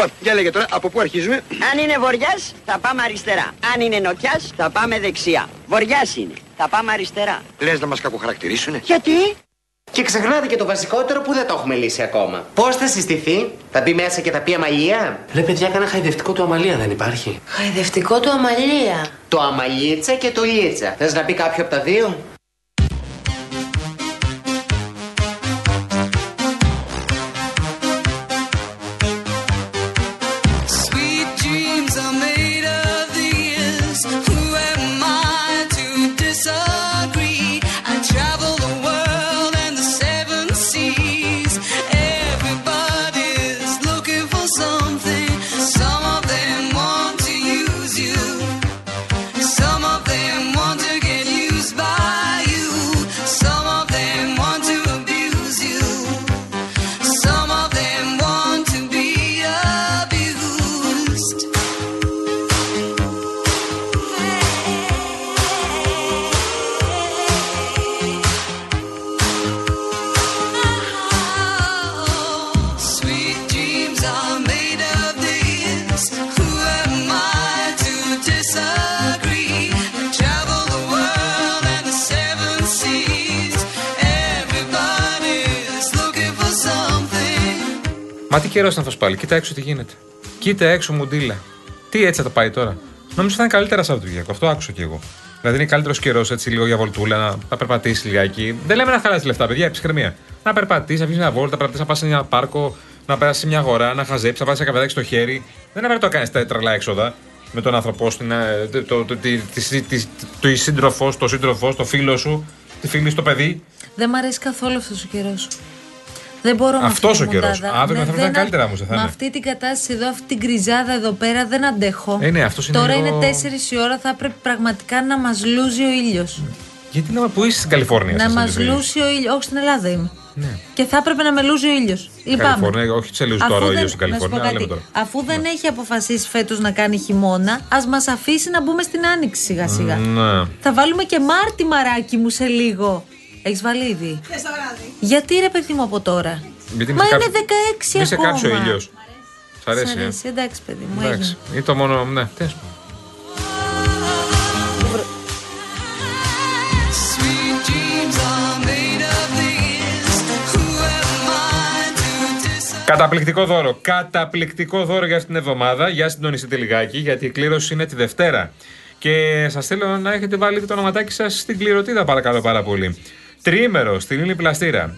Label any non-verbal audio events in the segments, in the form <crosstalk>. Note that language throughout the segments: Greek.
Λοιπόν, για λέγε τώρα, από πού αρχίζουμε; Αν είναι βοριάς, θα πάμε αριστερά. Αν είναι νοτιάς, θα πάμε δεξιά. Βοριάς είναι. Θα πάμε αριστερά. Λες να μας κακοχαρακτηρίσουνε; Γιατί; Και ξεχνάτε και το βασικότερο που δεν το έχουμε λύσει ακόμα. Πώς θα συστηθεί, θα μπει μέσα και θα πει αμαλία; Ρε παιδιά, κάνα χαϊδευτικό του αμαλία δεν υπάρχει. Χαϊδευτικό του αμαλία. Το αμαλίτσα και το λίτσα. Θες να πει κάποιο από τα δύο; Μα τι καιρός είναι αυτός πάλι. Κοίτα έξω τι γίνεται. Κοίτα έξω μουντίλα. Τι έτσι θα το πάει τώρα. Νόμιζα θα είναι καλύτερα Σαββατοκύριακο. Αυτό άκουσα κι εγώ. Δηλαδή είναι καλύτερος καιρός έτσι λίγο για βολτούλα, να, να περπατήσεις λιγάκι. Δεν λέμε να χαλάσεις λεφτά, παιδιά, ψυχραιμία. Να περπατήσεις, να βγει μια βόλτα, να περπατήσεις, να πας σε ένα πάρκο, να περάσεις σε μια αγορά, να χαζέψεις, να πάρει ένα καφεδάκι στο χέρι. Δεν είναι να το κάνεις τα τρελά έξοδα με τον άνθρωπό σου, την, ε, το, το, το, τη, τη, τη, το σύντροφό, το σύντροφό, το φίλο σου, τη φίλη, το παιδί. Δεν μ' αρέσει καθόλου αυτός ο καιρός. Δεν μπορώ με Αυτός αυτή ο τη καιρός. μοντάδα. Αύριο Ναι, θα ήταν δεν καλύτερα α- όμως, δεν θα Με είναι. αυτή την κατάσταση εδώ, αυτή την κρυζάδα εδώ πέρα δεν αντέχω. Ε, ναι, αυτός είναι Τώρα λίγο- είναι 4 η ώρα, θα πρέπει πραγματικά να μας λούζει ο ήλιος. Γιατί να που είσαι στην Καλιφόρνια, Να σας, μας έτσι. λούσει ο ήλιος. Όχι, στην Ελλάδα είμαι. Ναι. Και θα έπρεπε να με λούζει ο ήλιος. Λυπάμαι. Καλιφόρνια, όχι σε λούζει Αφού τώρα ο δεν- ήλιος στην να σου πω Καλιφόρνια, αλλά κάτι, λέμε τώρα. Αφού δεν έχει αποφασίσει φέτος να κάνει χειμώνα, ας μας αφήσει να μπούμε στην άνοιξη σιγά σιγά. Ναι. Θα βάλουμε και Μάρτι μαράκι μου σε λίγο. Έχεις βάλει ήδη. Γιατί ρε παιδί μου από τώρα; Γιατί Μα μη σε είναι κάψει- 16 Μη σε ακόμα. κάψει ο ήλιο. Σ' Σ' αρέσει, ε. αρέσει, εντάξει παιδί μου. Εντάξει. έγινε. Ή το μόνο. Ναι, τέλος πάντων. Sweet dreams are made of these. Who am I to disagree? Καταπληκτικό δώρο. Καταπληκτικό δώρο για αυτήν την εβδομάδα. Για συντονιστείτε λιγάκι, γιατί η κλήρωση είναι τη Δευτέρα. Και σας θέλω να έχετε βάλει το ονοματάκι σας στην κληρωτίδα, παρακαλώ πάρα πολύ. Τριήμερο στην ύλη πλαστήρα.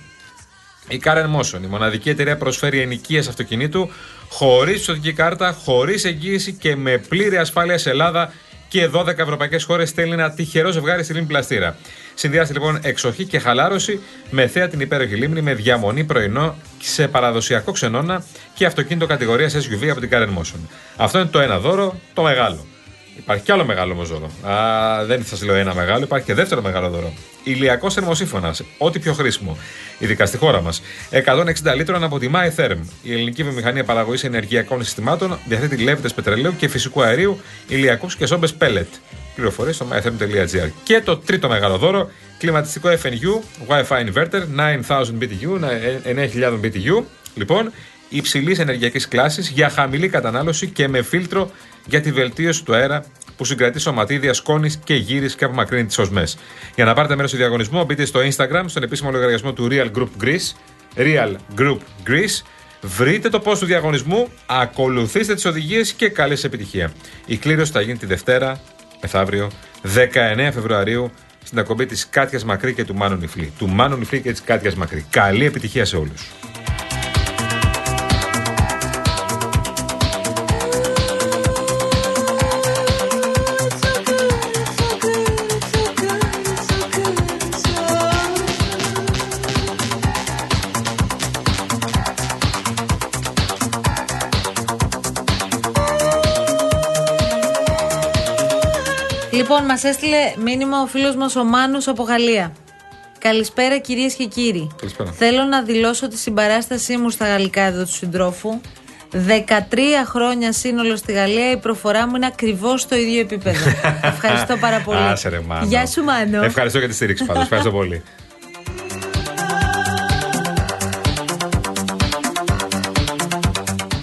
Η Karen Motion, η μοναδική εταιρεία προσφέρει ενοικίες αυτοκινήτου χωρίς πιστοτική κάρτα, χωρίς εγγύηση και με πλήρη ασφάλεια σε Ελλάδα και 12 ευρωπαϊκές χώρες στέλνει ένα τυχερό ζευγάρι στη λίμνη πλαστήρα. Συνδυάστε λοιπόν εξοχή και χαλάρωση με θέα την υπέροχη λίμνη με διαμονή πρωινό σε παραδοσιακό ξενώνα και αυτοκίνητο κατηγορίας SUV από την Karen Motion. Αυτό είναι το ένα δώρο, το μεγάλο. Υπάρχει κι άλλο μεγάλο όμω δώρο. Α, δεν σα λέω ένα μεγάλο, υπάρχει και δεύτερο μεγάλο δώρο. Ηλιακός θερμοσύφωνας, ό,τι πιο χρήσιμο. Ειδικά στη χώρα μας. 160 λίτρων από τη MyTherm. Η ελληνική βιομηχανία παραγωγής ενεργειακών συστημάτων διαθέτει λέβητες πετρελαίου και φυσικού αερίου, ηλιακούς και σόμπε pellet. Πληροφορίες στο mytherm.gr. Και το τρίτο μεγάλο δώρο, κλιματιστικό FNU, Wi-Fi inverter, 9000 BTU, 9000 BTU. Λοιπόν, υψηλής ενεργειακής κλάσης για χαμηλή κατανάλωση και με φίλτρο για τη βελτίωση του αέρα που συγκρατεί σωματίδια, σκόνης και γύρις και απομακρύνει τις οσμές. Για να πάρετε μέρος στο διαγωνισμό, μπείτε στο Instagram, στον επίσημο λογαριασμό του Real Group Greece. Real Group Greece. Βρείτε το πώ του διαγωνισμού, ακολουθήστε τις οδηγίες και καλή σας επιτυχία. Η κλήρωση θα γίνει τη Δευτέρα, μεθαύριο, 19 Φεβρουαρίου, στην ακομπή της Κάτιας Μακρύ και του Μάνου Νιφλή. Του Μάνου Νιφλή και της Κάτιας Μακρύ. Καλή επιτυχία σε όλους. Λοιπόν, μας έστειλε μήνυμα ο φίλος μας ο Μάνου από Γαλλία. Καλησπέρα κυρίες και κύριοι. Καλησπέρα. Θέλω να δηλώσω τη συμπαράστασή μου στα γαλλικά εδώ του συντρόφου. 13 χρόνια σύνολο στη Γαλλία, η προφορά μου είναι ακριβώς στο ίδιο επίπεδο. <laughs> Ευχαριστώ πάρα πολύ. Άσε ρε Μάνο. Γεια σου, Μάνο. Ευχαριστώ για τη στήριξη πάντως. Ευχαριστώ πολύ. <laughs>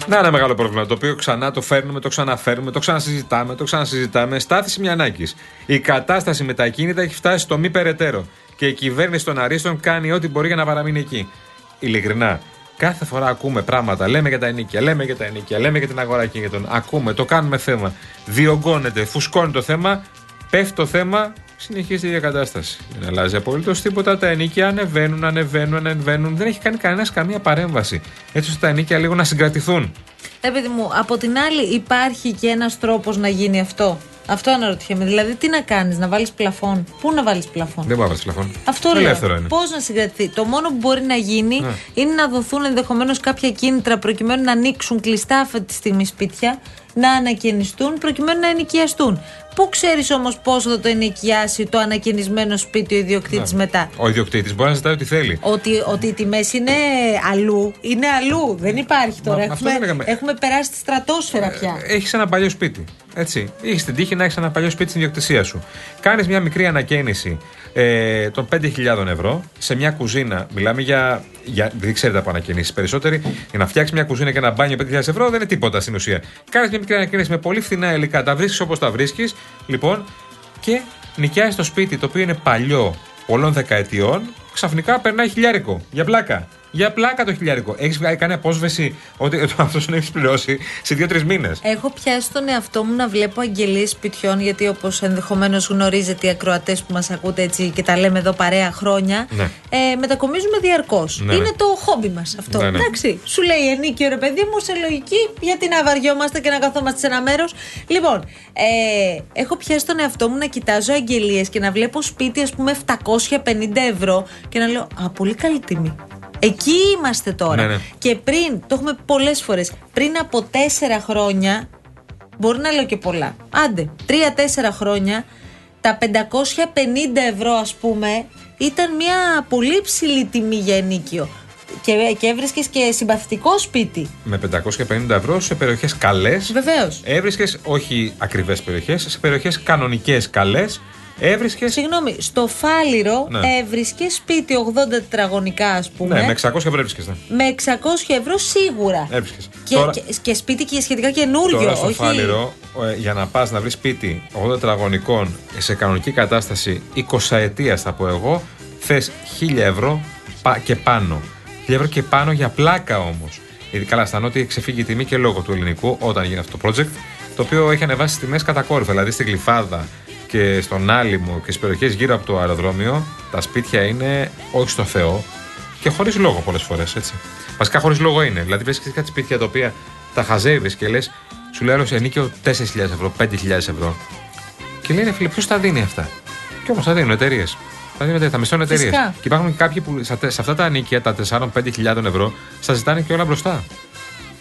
Να, ένα μεγάλο πρόβλημα το οποίο ξανά το φέρνουμε, το ξαναφέρνουμε, το ξανασυζητάμε, το ξανασυζητάμε. Στάθηση Μιανάκη. Η κατάσταση με τα ακίνητα έχει φτάσει στο μη περαιτέρω. Και η κυβέρνηση των Αρίστων κάνει ό,τι μπορεί για να παραμείνει εκεί. Ειλικρινά, κάθε φορά ακούμε πράγματα. Λέμε για τα ενίκια, λέμε για τα ενίκια, λέμε για την αγορά κινήτων. Ακούμε, το κάνουμε θέμα. Διωγγώνεται, φουσκώνει το θέμα, πέφτει το θέμα, συνεχίζει η ίδια κατάσταση. Δεν αλλάζει απολύτως τίποτα. Τα ενίκια ανεβαίνουν, ανεβαίνουν, ανεβαίνουν. Δεν έχει κάνει κανένας καμία παρέμβαση. Έτσι ώστε τα ενίκια λίγο να συγκρατηθούν. Ε, παιδί μου, από την άλλη υπάρχει και ένας τρόπος να γίνει αυτό; Αυτό αναρωτιέμαι. Δηλαδή, τι να κάνεις, να βάλεις πλαφόν; Πού να βάλεις πλαφόν; Δεν μπορεί να βάλεις τηλεφώνο. Αυτό λέω. Ελεύθερο είναι. Πώς να συγκρατηθεί; Το μόνο που μπορεί να γίνει είναι να δοθούν ενδεχομένως κάποια κίνητρα προκειμένου να ανοίξουν κλειστά αυτή τη στιγμή σπίτια, να ανακαινιστούν προκειμένου να ενοικιαστούν. Πού ξέρεις όμως πόσο θα το ενοικιάσει το ανακαινισμένο σπίτι ο ιδιοκτήτης μετά; Ο ιδιοκτήτης μπορεί να ζητάει ό,τι θέλει. Ότι, ότι οι τιμές είναι αλλού. Είναι αλλού. Δεν υπάρχει τώρα. Μα, αυτό έχουμε, λέγαμε. έχουμε περάσει τη στρατόσφαιρα πια. Έχεις ένα παλιό σπίτι. Έτσι. Έχεις την τύχη να έχεις ένα παλιό σπίτι στην ιδιοκτησία σου. Κάνεις μια μικρή ανακαίνιση ε, των 5.000 ευρώ σε μια κουζίνα. Μιλάμε για. για δεν ξέρετε από ανακαινήσεις περισσότεροι. Για να φτιάξεις μια κουζίνα και ένα μπάνιο 5.000 ευρώ δεν είναι τίποτα στην ουσία. Κάνεις μια μικρή ανακαίνιση με πολύ φθηνά υλικά. Τα βρίσκεις όπως τα βρίσκεις. Λοιπόν, και νοικιάζεις το σπίτι το οποίο είναι παλιό πολλών δεκαετιών. Ξαφνικά περνάει χιλιάρικο. Για πλάκα. Για πλάκα το χιλιάρικο. Έχεις κάνει απόσβεση ότι <laughs> αυτός τον έχεις πληρώσει σε δύο-τρεις μήνες; Έχω πιάσει τον εαυτό μου να βλέπω αγγελίες σπιτιών, γιατί όπως ενδεχομένως γνωρίζετε οι ακροατές που μας ακούτε έτσι και τα λέμε εδώ παρέα χρόνια, Ναι. ε, μετακομίζουμε διαρκώς. Ναι, Είναι ναι. το χόμπι μας αυτό. Ναι, ναι. Εντάξει, σου λέει ενίκιο ρε παιδί μου, σε λογική, γιατί να βαριόμαστε και να καθόμαστε σε ένα μέρος. Λοιπόν, ε, έχω πιάσει τον εαυτό μου να κοιτάζω αγγελίες και να βλέπω σπίτι, ας πούμε, 750 ευρώ και να λέω Α, πολύ καλή τιμή. Εκεί είμαστε τώρα. Ναι, ναι. Και πριν, το έχουμε πολλές φορές, πριν από τέσσερα χρόνια, μπορεί να λέω και πολλά. Άντε, τρία-τέσσερα χρόνια, τα 550 ευρώ, ας πούμε, ήταν μια πολύ ψηλή τιμή για ενίκιο. Και, και έβρισκες και συμπαθητικό σπίτι. Με 550 ευρώ σε περιοχές καλές. Βεβαίως. Έβρισκες όχι ακριβές περιοχές, σε περιοχές κανονικές καλές. Έβρισκες; Συγγνώμη, στο Φάληρο Ναι. έβρισκες σπίτι 80 τετραγωνικά, ας πούμε. Ναι, με 600 ευρώ έβρισκες. Ναι. με 600 ευρώ σίγουρα. Έβρισκες. Και, Τώρα- και, και σπίτι και σχετικά καινούριο. Τώρα στο όχι... Φάληρο, ε, για να πας να βρεις σπίτι 80 τετραγωνικών σε κανονική κατάσταση 20 ετία, θα πω εγώ, θες 1000 ευρώ πα- και πάνω. 1000 ευρώ και πάνω για πλάκα όμως. Γιατί καλά, αισθανόμαι ότι έχει ξεφύγει η τιμή και λόγω του ελληνικού όταν γίνει αυτό το project, το οποίο έχει ανεβάσει τις τιμές κατακόρυφα. Δηλαδή στην Γλυφάδα και στον Άλυμο και στις περιοχές γύρω από το αεροδρόμιο, τα σπίτια είναι όχι στο Θεό και χωρίς λόγο πολλές φορές, έτσι. Βασικά χωρίς λόγο είναι. Δηλαδή βρίσκεις κάτι σπίτια τα οποία τα χαζεύεις και λες, σου λέει άλλος ενίκιο 4.000 ευρώ, 5.000 ευρώ. Και λέει, ρε φίλε, ποιος τα δίνει αυτά; Και όμως τα δίνουν εταιρείες. Τα δίνουν εταιρείες, τα μισθώνουν εταιρείες. Φυσικά. Και υπάρχουν και κάποιοι που σε, σε αυτά τα ανίκια, τα 4-5 ευρώ, σας ζητάνε και όλα μπροστά.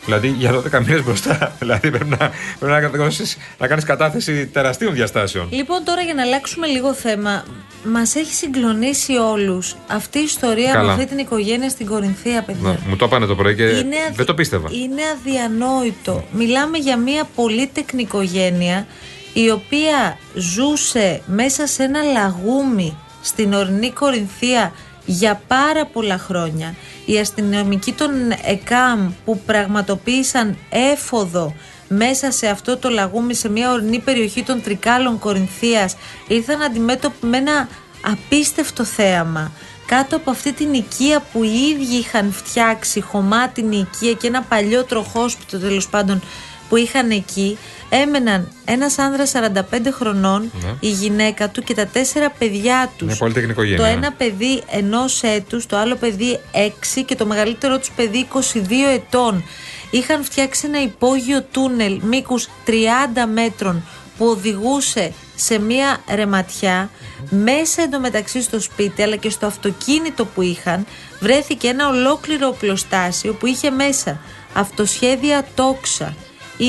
Δηλαδή για 12 μήνες μπροστά. <laughs> δηλαδή πρέπει να, πρέπει να, κατηγορήσεις- να κάνεις κατάθεση τεραστίων διαστάσεων. Λοιπόν, τώρα για να αλλάξουμε λίγο θέμα, μας έχει συγκλονίσει όλους αυτή η ιστορία Καλά. με αυτή την οικογένεια στην Κορινθία, παιδιά. Να, μου το έπανε το πρωί και Είναι αδι- δεν το πίστευα. Είναι αδιανόητο. Μιλάμε για μια πολύτεκνη οικογένεια η οποία ζούσε μέσα σε ένα λαγούμι στην ορεινή Κορινθία για πάρα πολλά χρόνια. Οι αστυνομικοί των ΕΚΑΜ που πραγματοποίησαν έφοδο μέσα σε αυτό το λαγούμι σε μια ορεινή περιοχή των Τρικάλων Κορινθίας ήρθαν αντιμέτωποι με ένα απίστευτο θέαμα κάτω από αυτή την οικία που οι ίδιοι είχαν φτιάξει, χωμάτινη οικία και ένα παλιό τροχόσπιτο τέλος πάντων που είχαν εκεί, έμεναν ένας άνδρας 45 χρονών, Ναι. η γυναίκα του και τα τέσσερα παιδιά τους. Είναι πολύτεκνη οικογένεια, Το ναι. ένα παιδί ενός έτους, το άλλο παιδί 6 και το μεγαλύτερό τους παιδί 22 ετών. Είχαν φτιάξει ένα υπόγειο τούνελ μήκους 30 μέτρων που οδηγούσε σε μία ρεματιά μέσα εντωμεταξύ στο σπίτι αλλά και στο αυτοκίνητο που είχαν βρέθηκε ένα ολόκληρο οπλοστάσιο που είχε μέσα αυτοσχέδια τόξα, 20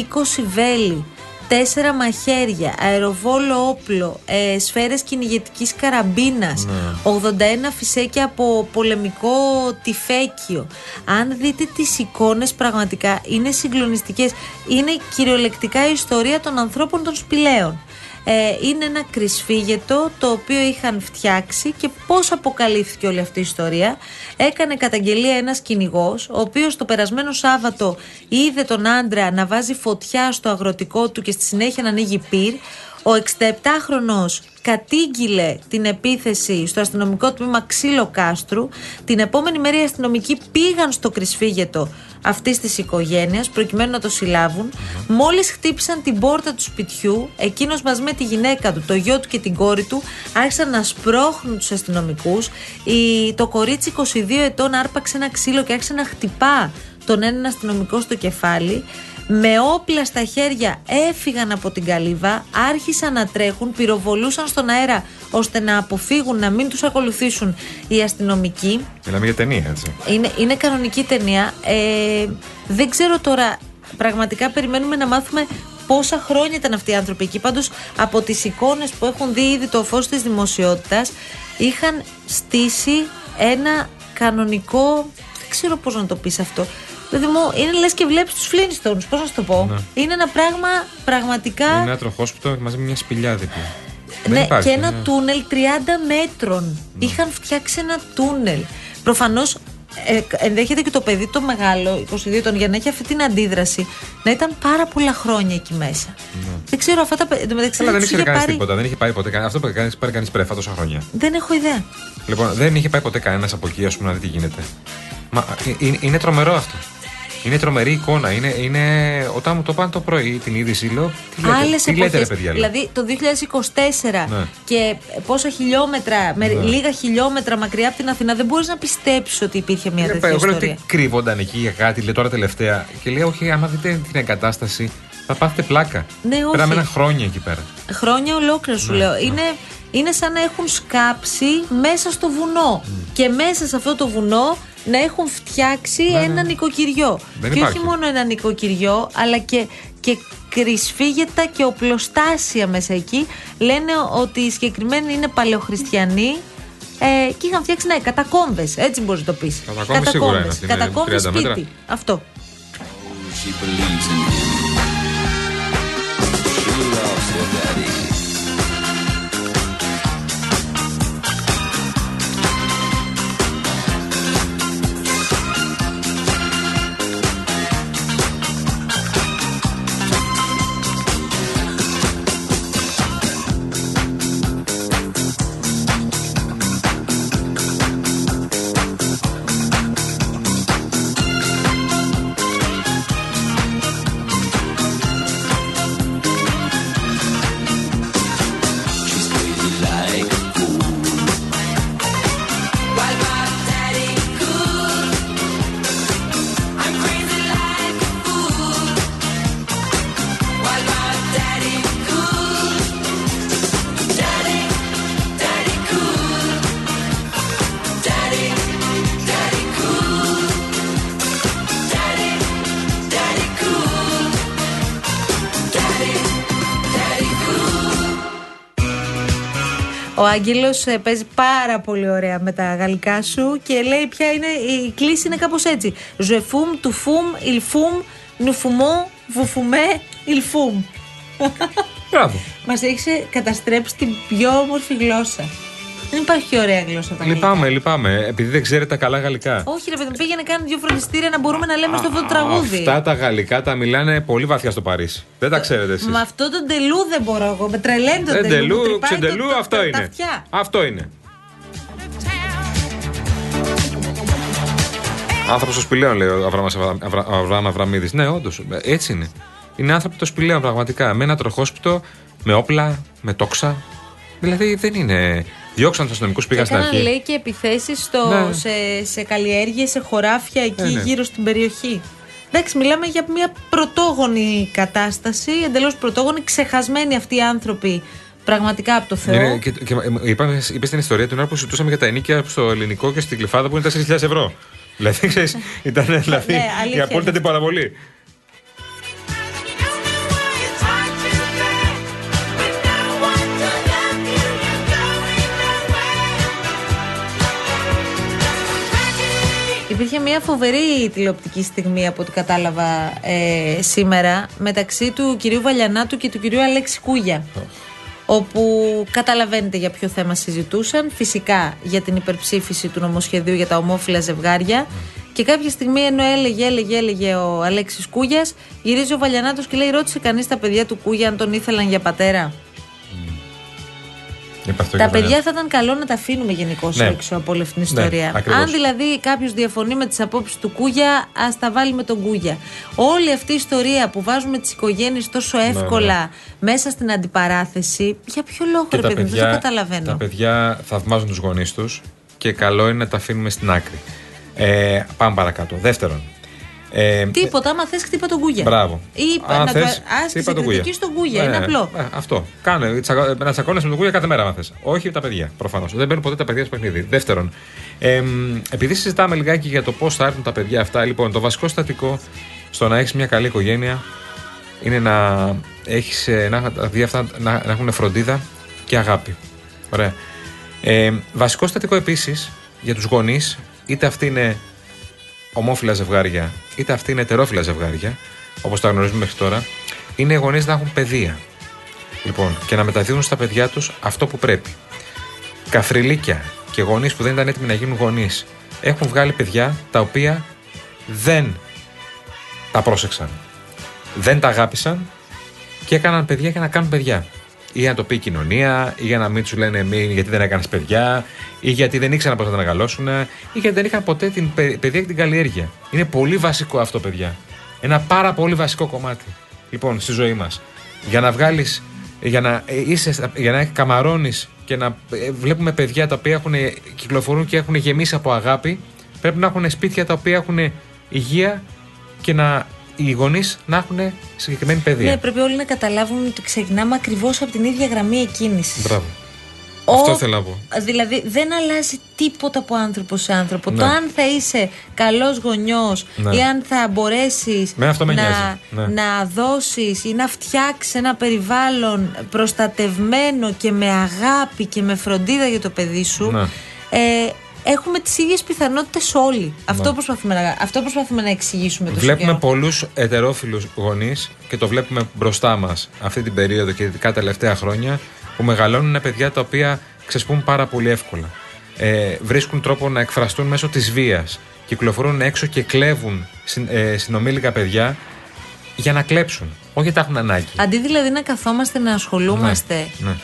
βέλη, τέσσερα μαχαίρια, αεροβόλο όπλο, ε, σφαίρες κυνηγετικής καραμπίνας, 81 φυσέκια από πολεμικό τυφέκιο. Αν δείτε τις εικόνες πραγματικά είναι συγκλονιστικές. Είναι κυριολεκτικά η ιστορία των ανθρώπων των σπηλαίων. Ε, είναι ένα κρυσφύγετο το οποίο είχαν φτιάξει και πώς αποκαλύφθηκε όλη αυτή η ιστορία. Έκανε καταγγελία ένας κυνηγός, ο οποίος το περασμένο Σάββατο είδε τον άντρα να βάζει φωτιά στο αγροτικό του και στη συνέχεια να ανοίγει πυρ. Ο 67χρονος κατήγγειλε την επίθεση στο αστυνομικό τμήμα Ξύλο Κάστρου. Την επόμενη μέρα οι αστυνομικοί πήγαν στο κρυσφύγετο αυτής της οικογένειας προκειμένου να το συλλάβουν. Μόλις χτύπησαν την πόρτα του σπιτιού, εκείνος μαζί με τη γυναίκα του, το γιο του και την κόρη του άρχισαν να σπρώχνουν τους αστυνομικούς. Το κορίτσι 22 ετών άρπαξε ένα ξύλο και άρχισε να χτυπά τον έναν αστυνομικό στο κεφάλι. Με όπλα στα χέρια έφυγαν από την καλύβα, άρχισαν να τρέχουν, πυροβολούσαν στον αέρα ώστε να αποφύγουν να μην τους ακολουθήσουν οι αστυνομικοί. Μιλάμε για ταινία, έτσι. Είναι, είναι κανονική ταινία. Ε, δεν ξέρω τώρα, πραγματικά περιμένουμε να μάθουμε πόσα χρόνια ήταν αυτοί οι άνθρωποι εκεί. Πάντως από τις εικόνες που έχουν δει ήδη το φως της δημοσιότητας είχαν στήσει ένα κανονικό, δεν ξέρω πώς να το πεις αυτό, Δηλαδή μου είναι λες και βλέπεις τους Flintstones. Πώς να σου το πω. Ναι. Είναι ένα πράγμα πραγματικά. Είναι ένα τροχόσπιτο μαζί με μια σπηλιά δίπλα. Δεν Ναι, υπάρχει, και ένα ναι. τούνελ 30 μέτρων. Είχαν φτιάξει ένα τούνελ. Προφανώς ε, ενδέχεται και το παιδί το μεγάλο, 22 ετών, για να έχει αυτή την αντίδραση, να ήταν πάρα πολλά χρόνια εκεί μέσα. Δεν ξέρω αυτά τα παιδιά. μεταξύ Αλλά Ναι. δεν τους ήξερε είχε κανείς πάρει- τίποτα. Δεν είχε πάει ποτέ κανένα. Αυτό που κάνει πάρει κανεί πρέφα τόσα χρόνια. Δεν έχω ιδέα. Λοιπόν, δεν είχε πάει ποτέ κανένας από εκεί, ας πούμε, να δει τι γίνεται. Μα ε, είναι, είναι τρομερό αυτό. Είναι τρομερή εικόνα. Είναι, είναι, όταν μου το πάνε το πρωί την είδηση, λέω. Τι λέτε, Άλλες τι λέτε, ρε παιδιά. λέω. Δηλαδή το 2024 Ναι. και πόσα χιλιόμετρα, με Ναι. λίγα χιλιόμετρα μακριά από την Αθήνα, δεν μπορείς να πιστέψεις ότι υπήρχε μια Ε, τέτοια Εγώ λέω ιστορία. ότι κρύβονταν εκεί για κάτι, λέει τώρα τελευταία. Και λέει, Όχι, άμα δείτε την εγκατάσταση, θα πάθετε πλάκα. Ναι, όχι. Πέραμε ένα χρόνια εκεί πέρα. Χρόνια ολόκληρα σου Ναι, λέω. ναι. Είναι, είναι σαν να έχουν σκάψει μέσα στο βουνό. Και μέσα σε αυτό το βουνό να έχουν φτιάξει ένα νοικοκυριό. Ναι, Δεν και υπάρχει. όχι μόνο ένα νοικοκυριό, αλλά και, και κρυσφύγετα και οπλοστάσια μέσα εκεί. Λένε ότι οι συγκεκριμένοι είναι παλαιοχριστιανοί. Ε, και είχαν φτιάξει, ναι, κατακόμβες. Έτσι μπορείς να το πεις. Κατακόμβες σίγουρα είναι αυτή, είναι Κατακόμβες 30 μέτρα. σπίτι. Αυτό. She Άγγελος παίζει πάρα πολύ ωραία με τα γαλλικά σου και λέει ποια είναι η κλίση είναι κάπως έτσι. Je fume, tu fumes, il fume, nous fumons, vous fumez, il fume. Μπράβο. Μας έχεις καταστρέψει την πιο όμορφη γλώσσα. Δεν υπάρχει πιο ωραία γλώσσα από τα γαλλικά. Λυπάμαι, λυπάμαι. Επειδή δεν ξέρετε τα καλά γαλλικά. Όχι, ρε παιδί μου, πήγαινε κάνει δύο φροντιστήρια να μπορούμε να λέμε στο αυτό το τραγούδι. Αυτά τα γαλλικά τα μιλάνε πολύ βαθιά στο Παρίσι. Δεν τα ξέρετε εσείς. Με αυτό το τελού δεν μπορώ εγώ. Με τρελαίνει το Δεν τελού. μου τελού, τρυπάει το- ξεντελού, το- αυτό τα- είναι. Τα αυτιά. Αυτό είναι. Άνθρωπος των σπηλαίων, λέει ο Αβράμας Αβρα- Αβρα- Αβραάμ Αβραμίδης. Ναι, όντως. Έτσι είναι. Είναι άνθρωποι των σπηλαίων, πραγματικά. Με ένα τροχόσπιτο, με όπλα, με τόξα. Δηλαδή δεν είναι. Διώξαν τους αστυνομικούς, πήγαν στην Έκαναν αρχή. λέει και επιθέσεις Ναι. σε, σε καλλιέργειες, σε χωράφια εκεί Ναι, ναι. γύρω στην περιοχή. Εντάξει, μιλάμε για μια πρωτόγονη κατάσταση, εντελώς πρωτόγονη, ξεχασμένοι αυτοί οι άνθρωποι πραγματικά από το Θεό. Είναι, και, και, ε, είπαμε, είπε στην ιστορία την ώρα που συζητούσαμε για τα ενίκια στο ελληνικό και στην κλειφάδα που είναι 4.000 ευρώ. <laughs> Δηλαδή, ξέρεις, ήταν δηλαδή, Ναι, η αλήθεια απόλυτα είναι. την παραβολή. Υπήρχε μια φοβερή τηλεοπτική στιγμή από ό,τι κατάλαβα ε, σήμερα μεταξύ του κυρίου Βαλιανάτου και του κυρίου Αλέξη Κούγια. όπου καταλαβαίνετε για ποιο θέμα συζητούσαν. Φυσικά για την υπερψήφιση του νομοσχεδίου για τα ομόφυλα ζευγάρια. Και κάποια στιγμή ενώ έλεγε, έλεγε, έλεγε ο Αλέξης Κούγιας, γυρίζει ο Βαλιανάτος και λέει: Ρώτησε κανείς τα παιδιά του Κούγια αν τον ήθελαν για πατέρα. Είπε αυτό Τα και ο παιδιά θα ήταν καλό να τα αφήνουμε γενικώ Ναι. έξω από όλη αυτήν την Ναι, ιστορία. ακριβώς. Αν δηλαδή κάποιος διαφωνεί με τις απόψεις του Κούγια, ας τα βάλει με τον Κούγια. Όλη αυτή η ιστορία που βάζουμε τις οικογένειες τόσο εύκολα μέσα στην αντιπαράθεση, για ποιο λόγο Ναι, Και ρε τα παιδί μου, δεν παιδιά, το καταλαβαίνω. τα παιδιά θαυμάζουν τους γονείς τους και καλό είναι να τα αφήνουμε στην άκρη. Ε, πάμε παρακάτω. Δεύτερον. Ε, Τίποτα, άμα θες, χτύπα τον Κούγια. Μπράβο. Ή Αν να θες, το άσκησε χτύπα τον κριτική Κούγια. στον Κούγια. Είναι Ε, απλό. ε, αυτό. Κάνε. τσακα- Να τσακώνεσαι με τον Κούγια κάθε μέρα, αν θες. Όχι τα παιδιά, προφανώς. Δεν μπαίνουν ποτέ τα παιδιά στο παιχνίδι. Δεύτερον, ε, μ, επειδή συζητάμε λιγάκι για το πώς θα έρθουν τα παιδιά αυτά, λοιπόν, το βασικό στατικό στο να έχεις μια καλή οικογένεια είναι να έχεις να, τα παιδιά αυτά να, να έχουν φροντίδα και αγάπη. Ωραία. Ε, βασικό στατικό επίσης για τους γονείς, είτε αυτοί είναι ομόφυλα ζευγάρια, είτε αυτοί είναι ετερόφυλα ζευγάρια, όπως τα γνωρίζουμε μέχρι τώρα, είναι οι γονείς να έχουν παιδεία. Λοιπόν, και να μεταδίδουν στα παιδιά τους αυτό που πρέπει. Καφριλίκια και γονείς που δεν ήταν έτοιμοι να γίνουν γονείς έχουν βγάλει παιδιά τα οποία δεν τα πρόσεξαν. Δεν τα αγάπησαν και έκαναν παιδιά για να κάνουν παιδιά. Ή για να το πει η κοινωνία, ή για να μην τους λένε μην γιατί δεν έκανες παιδιά, ή γιατί δεν ήξεραν πώ θα τα μεγαλώσουν, ή γιατί δεν είχαν ποτέ την παι- παιδεία και την καλλιέργεια. Είναι πολύ βασικό αυτό, παιδιά. Ένα πάρα πολύ βασικό κομμάτι. Λοιπόν, στη ζωή μας. Για να βγάλεις, για να ε, είσαι, στα- για να καμαρώνεις και να ε, βλέπουμε παιδιά τα οποία έχουν, κυκλοφορούν και έχουν γεμίσει από αγάπη, πρέπει να έχουν σπίτια τα οποία έχουν υγεία και να οι γονείς να έχουν συγκεκριμένη παιδεία. Ναι, πρέπει όλοι να καταλάβουν ότι ξεκινάμε ακριβώς από την ίδια γραμμή εκκίνησης. Μπράβο. Αυτό θέλω να πω. Δηλαδή δεν αλλάζει τίποτα από άνθρωπο σε άνθρωπο. Ναι. Το αν θα είσαι καλός γονιός Ναι. ή αν θα μπορέσεις Με αυτό με να, νοιάζει. Ναι. να δώσεις ή να φτιάξεις ένα περιβάλλον προστατευμένο και με αγάπη και με φροντίδα για το παιδί σου. Ναι. Ε, έχουμε τις ίδιες πιθανότητες όλοι. Αυτό, Ναι. προσπαθούμε να, αυτό προσπαθούμε να εξηγήσουμε το Βλέπουμε πολλούς ετερόφιλους γονείς και το βλέπουμε μπροστά μας αυτή την περίοδο και ειδικά τα τελευταία χρόνια που μεγαλώνουν παιδιά τα οποία ξεσπούν πάρα πολύ εύκολα. Ε, βρίσκουν τρόπο να εκφραστούν μέσω της βίας. Κυκλοφορούν έξω και κλέβουν συν, ε, συνομήλικα παιδιά για να κλέψουν. Όχι γιατί τα έχουν ανάγκη. Αντί δηλαδή να καθόμαστε να ασχολούμαστε Ναι.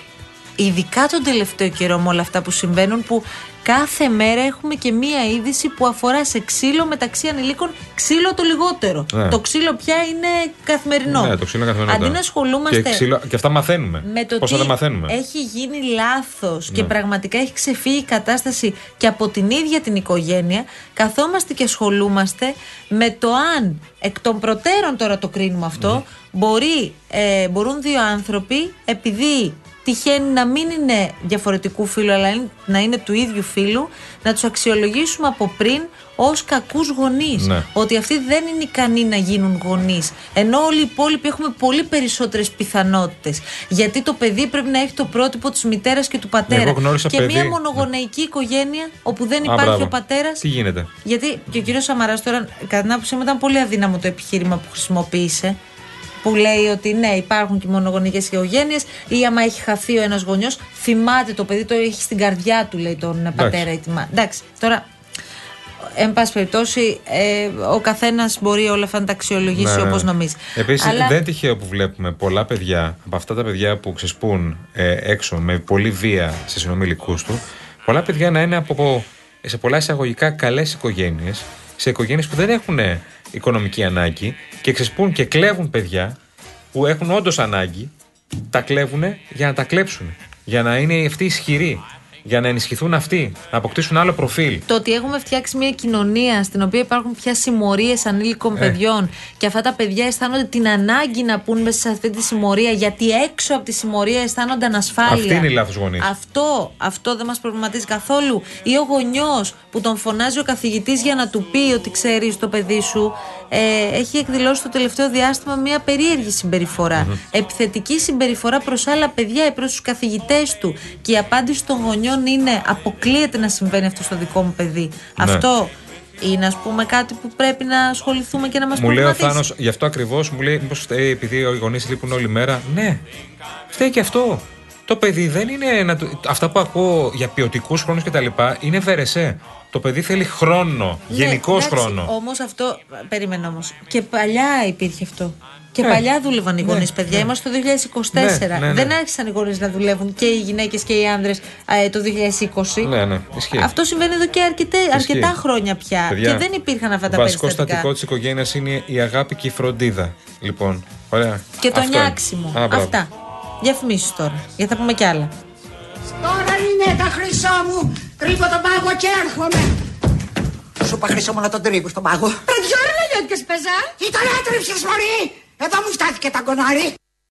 Ειδικά τον τελευταίο καιρό με όλα αυτά που συμβαίνουν που κάθε μέρα έχουμε και μία είδηση που αφορά σε ξύλο μεταξύ ανηλίκων ξύλο το λιγότερο. Ναι. Το ξύλο πια είναι καθημερινό. Ναι, το ξύλο καθημερινό. Αντί τώρα. να ασχολούμαστε Και, ξύλο, και αυτά μαθαίνουμε. με το Πόσα τι δεν μαθαίνουμε. έχει γίνει λάθος και Ναι. πραγματικά έχει ξεφύγει η κατάσταση και από την ίδια την οικογένεια, καθόμαστε και ασχολούμαστε με το αν εκ των προτέρων τώρα το κρίνουμε αυτό, μπορεί, ε, μπορούν δύο άνθρωποι επειδή τυχαίνει να μην είναι διαφορετικού φύλου αλλά είναι- να είναι του ίδιου φύλου να τους αξιολογήσουμε από πριν ως κακούς γονείς Ναι. ότι αυτοί δεν είναι ικανοί να γίνουν γονείς. Ενώ όλοι οι υπόλοιποι έχουμε πολύ περισσότερες πιθανότητες. Γιατί το παιδί πρέπει να έχει το πρότυπο της μητέρας και του πατέρα. Εγώ γνώρισα και παιδί- μια μονογονεϊκή οικογένεια όπου δεν Α, υπάρχει μπράβο. ο πατέρας. Τι γίνεται; Γιατί και ο κύριος Σαμαράς τώρα, κατά την άποψή μου, ήταν πολύ αδύναμο το επιχείρημα που χρησιμοποίησε. Που λέει ότι ναι, υπάρχουν και μονογονικές οικογένειες, ή άμα έχει χαθεί ο ένας γονιός, θυμάται το παιδί, το έχει στην καρδιά του, λέει τον πατέρα ή τη μάνα. Εντάξει, τώρα εν πάση περιπτώσει, ε, ο καθένας μπορεί όλα αυτά να τα αξιολογήσει Ναι, όπως ναι. νομίζει. Επίσης, Αλλά- δεν είναι τυχαίο που βλέπουμε πολλά παιδιά από αυτά τα παιδιά που ξεσπούν ε, έξω με πολύ βία σε συνομιλικούς του. Πολλά παιδιά να είναι από σε πολλά εισαγωγικά καλές οικογένειες, σε οικογένειες που δεν έχουν οικονομική ανάγκη και ξεσπούν και κλέβουν παιδιά που έχουν όντως ανάγκη, τα κλέβουν για να τα κλέψουν. Για να είναι αυτοί ισχυροί. Για να ενισχυθούν αυτοί, να αποκτήσουν άλλο προφίλ. Το ότι έχουμε φτιάξει μια κοινωνία στην οποία υπάρχουν πια συμμορίες ανήλικων Ε. παιδιών και αυτά τα παιδιά αισθάνονται την ανάγκη να πούν μέσα σε αυτή τη συμμορία γιατί έξω από τη συμμορία αισθάνονται ανασφάλεια. Αυτή είναι η λάθος γονείς. Αυτό, αυτό δεν μας προβληματίζει καθόλου. Ή ο γονιός που τον φωνάζει ο καθηγητής για να του πει ότι ξέρεις το παιδί σου ε, έχει εκδηλώσει το τελευταίο διάστημα μια περίεργη συμπεριφορά. Επιθετική συμπεριφορά προς άλλα παιδιά ή προς τους καθηγητές του. Και η απάντηση των γονιών είναι αποκλείεται να συμβαίνει αυτό στο δικό μου παιδί. Ναι. Αυτό είναι ας πούμε κάτι που πρέπει να ασχοληθούμε και να μας Μου λέει ο προβληματίσει. Θάνος, γι' αυτό ακριβώς μου λέει, Μήπως φταίει επειδή οι γονείς λείπουν όλη μέρα. Ναι, φταίει και αυτό. Το παιδί δεν είναι. Να, το- αυτά που ακούω για ποιοτικούς χρόνους κτλ. είναι βερεσέ. Το παιδί θέλει χρόνο. γενικός χρόνο. Όμως αυτό. Περίμενε όμως. Και παλιά υπήρχε αυτό. Και Ναι. παλιά δούλευαν οι Ναι, γονείς, παιδιά. ναι. Είμαστε το 2024. Ναι, ναι, ναι. Δεν άρχισαν οι γονείς να δουλεύουν και οι γυναίκες και οι άνδρες το 2020. Ναι, ναι, ισχύει. Αυτό συμβαίνει εδώ και αρκετέ, αρκετά χρόνια πια. Παιδιά, και δεν υπήρχαν αυτά τα Βασικό περιστατικά. στατικό της οικογένειας είναι η αγάπη και η φροντίδα. Λοιπόν, ωραία. Και το Αυτό είναι. νιάξιμο. Α, μπράβο. Αυτά. Διαφημίσεις τώρα. Γιατί θα πούμε κι άλλα. Τώρα είναι τα χρυσό μου. Κρύβω τον πάγο και έρχομαι. Σου είπα χρυσό μου να τον τρίβω στον πάγο. Πρατζόρα λέγεται και σπεζά. Ήταν άτρεψες μωρή! Εδώ μου στάθηκε τα κονάρι.